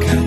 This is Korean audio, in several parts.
가까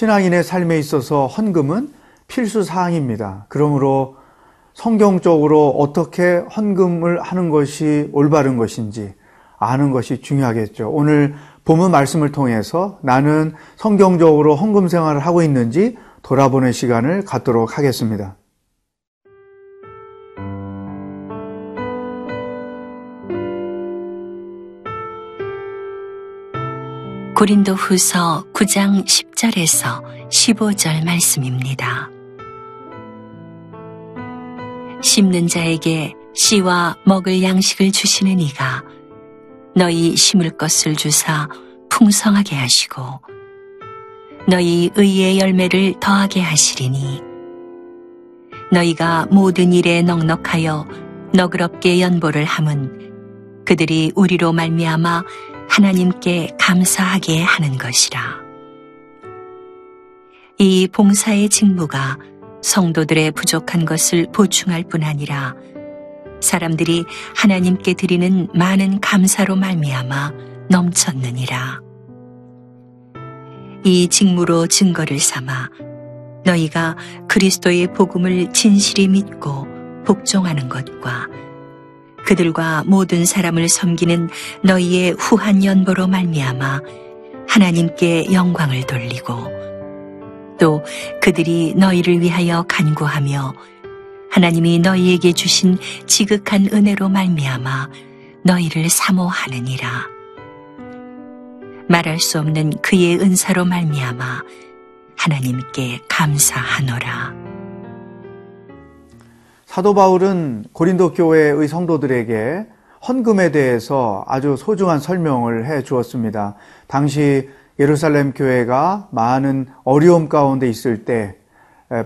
신앙인의 삶에 있어서 헌금은 필수 사항입니다. 그러므로 성경적으로 어떻게 헌금을 하는 것이 올바른 것인지 아는 것이 중요하겠죠. 오늘 본문 말씀을 통해서 나는 성경적으로 헌금 생활을 하고 있는지 돌아보는 시간을 갖도록 하겠습니다. 고린도 후서 9장 10절에서 15절 말씀입니다. 심는 자에게 씨와 먹을 양식을 주시는 이가 너희 심을 것을 주사 풍성하게 하시고 너희 의의 열매를 더하게 하시리니 너희가 모든 일에 넉넉하여 너그럽게 연보를 함은 그들이 우리로 말미암아 하나님께 감사하게 하는 것이라. 이 봉사의 직무가 성도들의 부족한 것을 보충할 뿐 아니라 사람들이 하나님께 드리는 많은 감사로 말미암아 넘쳤느니라. 이 직무로 증거를 삼아 너희가 그리스도의 복음을 진실히 믿고 복종하는 것과 그들과 모든 사람을 섬기는 너희의 후한 연보로 말미암아 하나님께 영광을 돌리고 또 그들이 너희를 위하여 간구하며 하나님이 너희에게 주신 지극한 은혜로 말미암아 너희를 사모하느니라 말할 수 없는 그의 은사로 말미암아 하나님께 감사하노라. 사도 바울은 고린도 교회의 성도들에게 헌금에 대해서 아주 소중한 설명을 해 주었습니다. 당시 예루살렘 교회가 많은 어려움 가운데 있을 때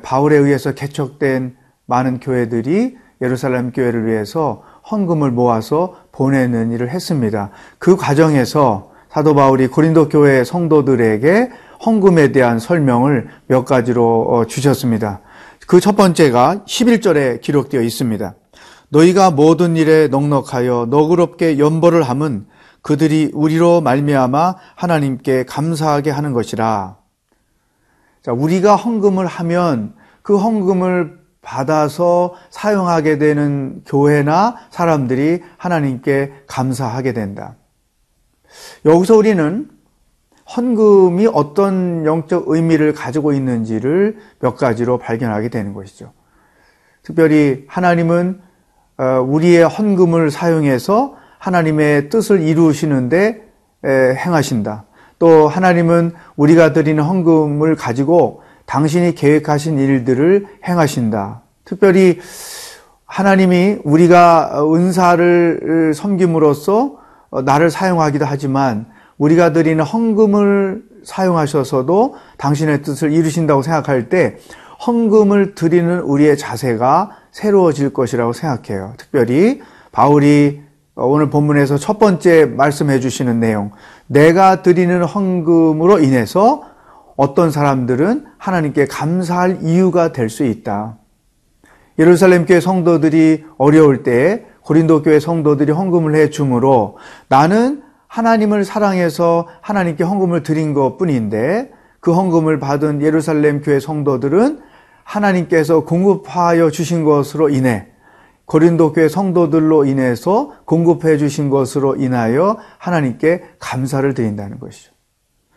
바울에 의해서 개척된 많은 교회들이 예루살렘 교회를 위해서 헌금을 모아서 보내는 일을 했습니다. 그 과정에서 사도 바울이 고린도 교회 성도들에게 헌금에 대한 설명을 몇 가지로 어, 주셨습니다. 그 첫 번째가 11절에 기록되어 있습니다. 너희가 모든 일에 넉넉하여 너그럽게 연보를 함은 그들이 우리로 말미암아 하나님께 감사하게 하는 것이라. 자, 우리가 헌금을 하면 그 헌금을 받아서 사용하게 되는 교회나 사람들이 하나님께 감사하게 된다. 여기서 우리는 헌금이 어떤 영적 의미를 가지고 있는지를 몇 가지로 발견하게 되는 것이죠. 특별히 하나님은 어, 우리의 헌금을 사용해서 하나님의 뜻을 이루시는데 행하신다. 또 하나님은 우리가 드리는 헌금을 가지고 당신이 계획하신 일들을 행하신다. 특별히 하나님이 우리가 은사를 섬김으로써 나를 사용하기도 하지만 우리가 드리는 헌금을 사용하셔서도 당신의 뜻을 이루신다고 생각할 때 헌금을 드리는 우리의 자세가 새로워질 것이라고 생각해요. 특별히 바울이 오늘 본문에서 첫 번째 말씀해 주시는 내용, 내가 드리는 헌금으로 인해서 어떤 사람들은 하나님께 감사할 이유가 될 수 있다. 예루살렘 교회 성도들이 어려울 때 고린도 교회 성도들이 헌금을 해 주므로 나는 하나님을 사랑해서 하나님께 헌금을 드린 것 뿐인데 그 헌금을 받은 예루살렘 교회 성도들은 하나님께서 공급하여 주신 것으로 인해 고린도 교회 성도들로 인해서 공급해 주신 것으로 인하여 하나님께 감사를 드린다는 것이죠.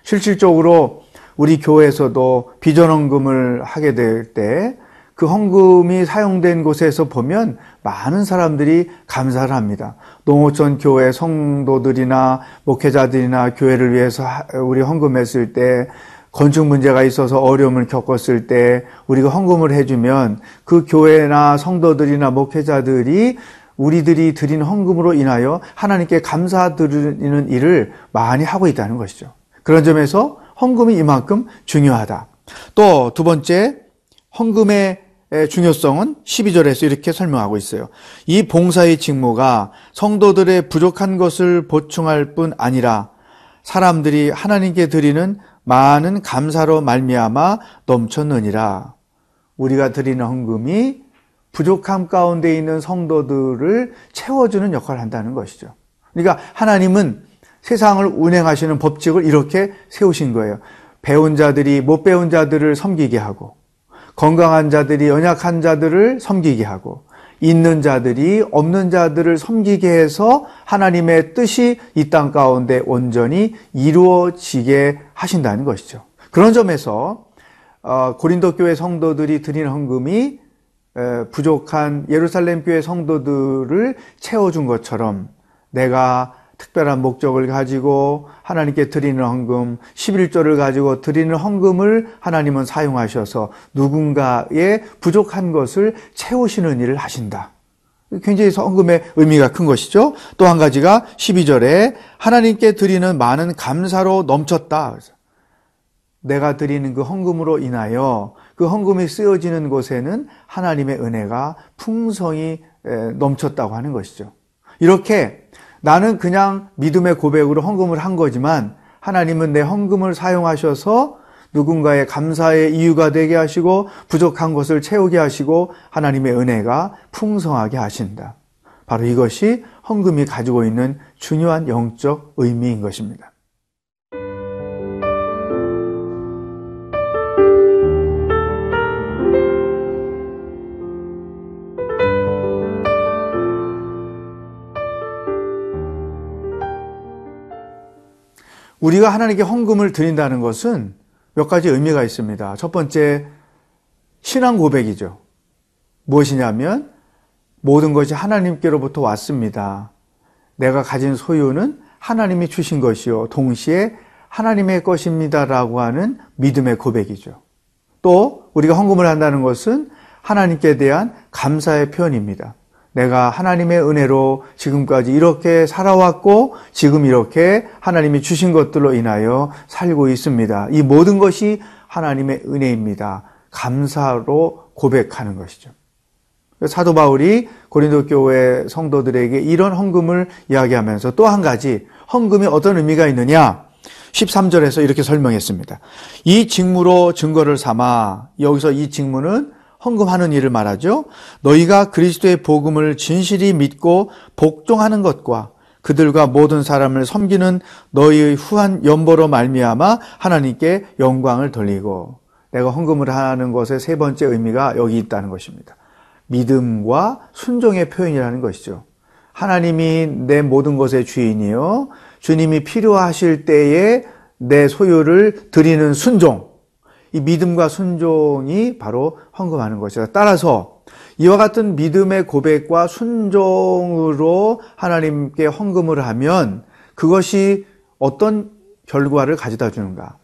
실질적으로 우리 교회에서도 비전헌금을 하게 될 때 그 헌금이 사용된 곳에서 보면 많은 사람들이 감사를 합니다. 농어촌 교회 성도들이나 목회자들이나 교회를 위해서 우리 헌금했을 때 건축 문제가 있어서 어려움을 겪었을 때 우리가 헌금을 해주면 그 교회나 성도들이나 목회자들이 우리들이 드린 헌금으로 인하여 하나님께 감사드리는 일을 많이 하고 있다는 것이죠. 그런 점에서 헌금이 이만큼 중요하다. 또 두 번째, 헌금의 중요성은 12절에서 이렇게 설명하고 있어요. 이 봉사의 직무가 성도들의 부족한 것을 보충할 뿐 아니라 사람들이 하나님께 드리는 많은 감사로 말미암아 넘쳤느니라. 우리가 드리는 헌금이 부족함 가운데 있는 성도들을 채워주는 역할을 한다는 것이죠. 그러니까 하나님은 세상을 운행하시는 법칙을 이렇게 세우신 거예요. 배운 자들이 못 배운 자들을 섬기게 하고, 건강한 자들이 연약한 자들을 섬기게 하고, 있는 자들이 없는 자들을 섬기게 해서 하나님의 뜻이 이 땅 가운데 온전히 이루어지게 하신다는 것이죠. 그런 점에서 어, 고린도 교회 성도들이 드리는 헌금이 부족한 예루살렘 교회 성도들을 채워준 것처럼 내가 특별한 목적을 가지고 하나님께 드리는 헌금, 11조를 가지고 드리는 헌금을 하나님은 사용하셔서 누군가의 부족한 것을 채우시는 일을 하신다. 굉장히 헌금의 의미가 큰 것이죠. 또 한 가지가 12절에 하나님께 드리는 많은 감사로 넘쳤다. 내가 드리는 그 헌금으로 인하여 그 헌금이 쓰여지는 곳에는 하나님의 은혜가 풍성히 넘쳤다고 하는 것이죠. 이렇게 나는 그냥 믿음의 고백으로 헌금을 한 거지만 하나님은 내 헌금을 사용하셔서 누군가의 감사의 이유가 되게 하시고 부족한 것을 채우게 하시고 하나님의 은혜가 풍성하게 하신다. 바로 이것이 헌금이 가지고 있는 중요한 영적 의미인 것입니다. 우리가 하나님께 헌금을 드린다는 것은 몇 가지 의미가 있습니다. 첫 번째, 신앙 고백이죠. 무엇이냐면, 모든 것이 하나님께로부터 왔습니다. 내가 가진 소유는 하나님이 주신 것이요. 동시에 하나님의 것입니다라고 하는 믿음의 고백이죠. 또, 우리가 헌금을 한다는 것은 하나님께 대한 감사의 표현입니다. 내가 하나님의 은혜로 지금까지 이렇게 살아왔고 지금 이렇게 하나님이 주신 것들로 인하여 살고 있습니다. 이 모든 것이 하나님의 은혜입니다. 감사로 고백하는 것이죠. 사도 바울이 고린도 교회 성도들에게 이런 헌금을 이야기하면서 또 한 가지 헌금이 어떤 의미가 있느냐? 13절에서 이렇게 설명했습니다. 이 직무로 증거를 삼아 여기서 이 직무는 헌금하는 일을 말하죠. 너희가 그리스도의 복음을 진실이 믿고 복종하는 것과 그들과 모든 사람을 섬기는 너희의 후한 연보로 말미암아 하나님께 영광을 돌리고 내가 헌금을 하는 것의 세 번째 의미가 여기 있다는 것입니다. 믿음과 순종의 표현이라는 것이죠. 하나님이 내 모든 것의 주인이요. 주님이 필요하실 때에 내 소유를 드리는 순종. 이 믿음과 순종이 바로 헌금하는 것이다. 따라서 이와 같은 믿음의 고백과 순종으로 하나님께 헌금을 하면 그것이 어떤 결과를 가져다 주는가?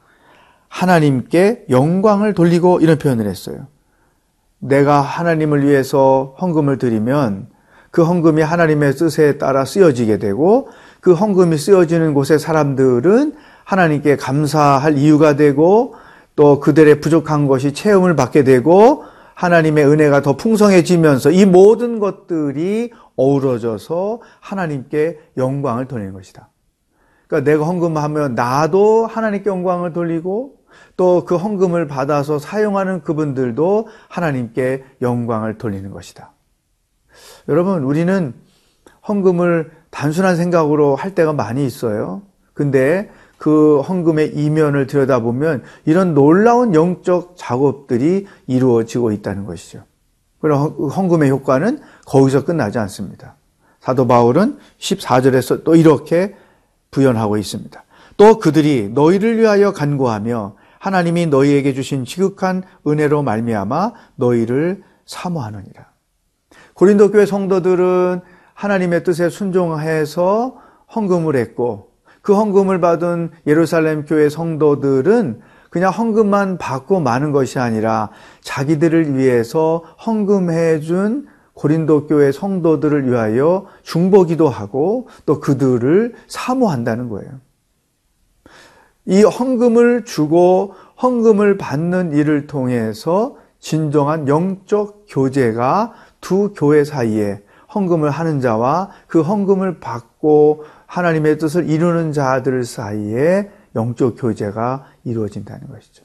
하나님께 영광을 돌리고 이런 표현을 했어요. 내가 하나님을 위해서 헌금을 드리면 그 헌금이 하나님의 뜻에 따라 쓰여지게 되고 그 헌금이 쓰여지는 곳의 사람들은 하나님께 감사할 이유가 되고 또 그들의 부족한 것이 체험을 받게 되고 하나님의 은혜가 더 풍성해지면서 이 모든 것들이 어우러져서 하나님께 영광을 돌리는 것이다. 그러니까 내가 헌금하면 나도 하나님께 영광을 돌리고 또 그 헌금을 받아서 사용하는 그분들도 하나님께 영광을 돌리는 것이다. 여러분, 우리는 헌금을 단순한 생각으로 할 때가 많이 있어요. 근데 그 헌금의 이면을 들여다보면 이런 놀라운 영적 작업들이 이루어지고 있다는 것이죠. 그럼 헌금의 효과는 거기서 끝나지 않습니다. 사도 바울은 14절에서 또 이렇게 부연하고 있습니다. 또 그들이 너희를 위하여 간구하며 하나님이 너희에게 주신 지극한 은혜로 말미암아 너희를 사모하느니라. 고린도 교회 성도들은 하나님의 뜻에 순종해서 헌금을 했고 그 헌금을 받은 예루살렘 교회 성도들은 그냥 헌금만 받고 마는 것이 아니라 자기들을 위해서 헌금해 준 고린도 교회 성도들을 위하여 중보기도 하고 또 그들을 사모한다는 거예요. 이 헌금을 주고 헌금을 받는 일을 통해서 진정한 영적 교제가 두 교회 사이에 헌금을 하는 자와 그 헌금을 받고 하나님의 뜻을 이루는 자들 사이에 영적 교제가 이루어진다는 것이죠.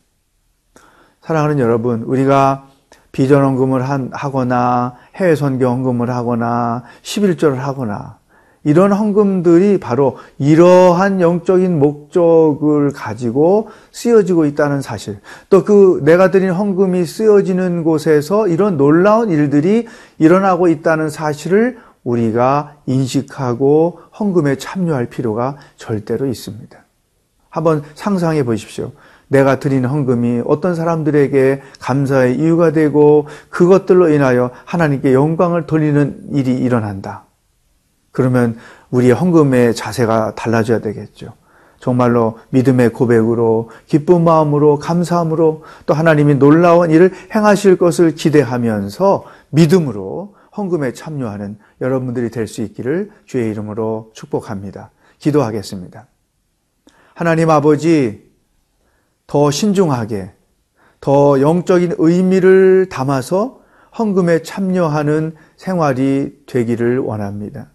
사랑하는 여러분, 우리가 비전 헌금을 한- 하거나 해외 선교 헌금을 하거나 11조를 하거나 이런 헌금들이 바로 이러한 영적인 목적을 가지고 쓰여지고 있다는 사실. 또 그 내가 드린 헌금이 쓰여지는 곳에서 이런 놀라운 일들이 일어나고 있다는 사실을 우리가 인식하고 헌금에 참여할 필요가 절대로 있습니다. 한번 상상해 보십시오. 내가 드린 헌금이 어떤 사람들에게 감사의 이유가 되고 그것들로 인하여 하나님께 영광을 돌리는 일이 일어난다. 그러면 우리의 헌금의 자세가 달라져야 되겠죠. 정말로 믿음의 고백으로 기쁜 마음으로 감사함으로 또 하나님이 놀라운 일을 행하실 것을 기대하면서 믿음으로 헌금에 참여하는 여러분들이 될 수 있기를 주의 이름으로 축복합니다. 기도하겠습니다. 하나님 아버지 더 신중하게 더 영적인 의미를 담아서 헌금에 참여하는 생활이 되기를 원합니다.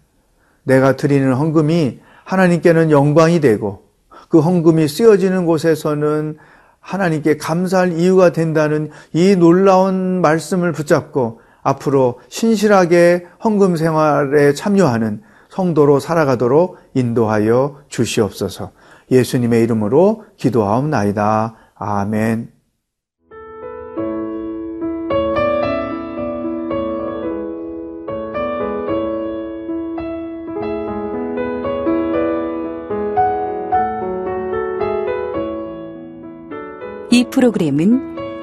내가 드리는 헌금이 하나님께는 영광이 되고 그 헌금이 쓰여지는 곳에서는 하나님께 감사할 이유가 된다는 이 놀라운 말씀을 붙잡고 앞으로 신실하게 헌금 생활에 참여하는 성도로 살아가도록 인도하여 주시옵소서. 예수님의 이름으로 기도하옵나이다. 아멘. 이 프로그램은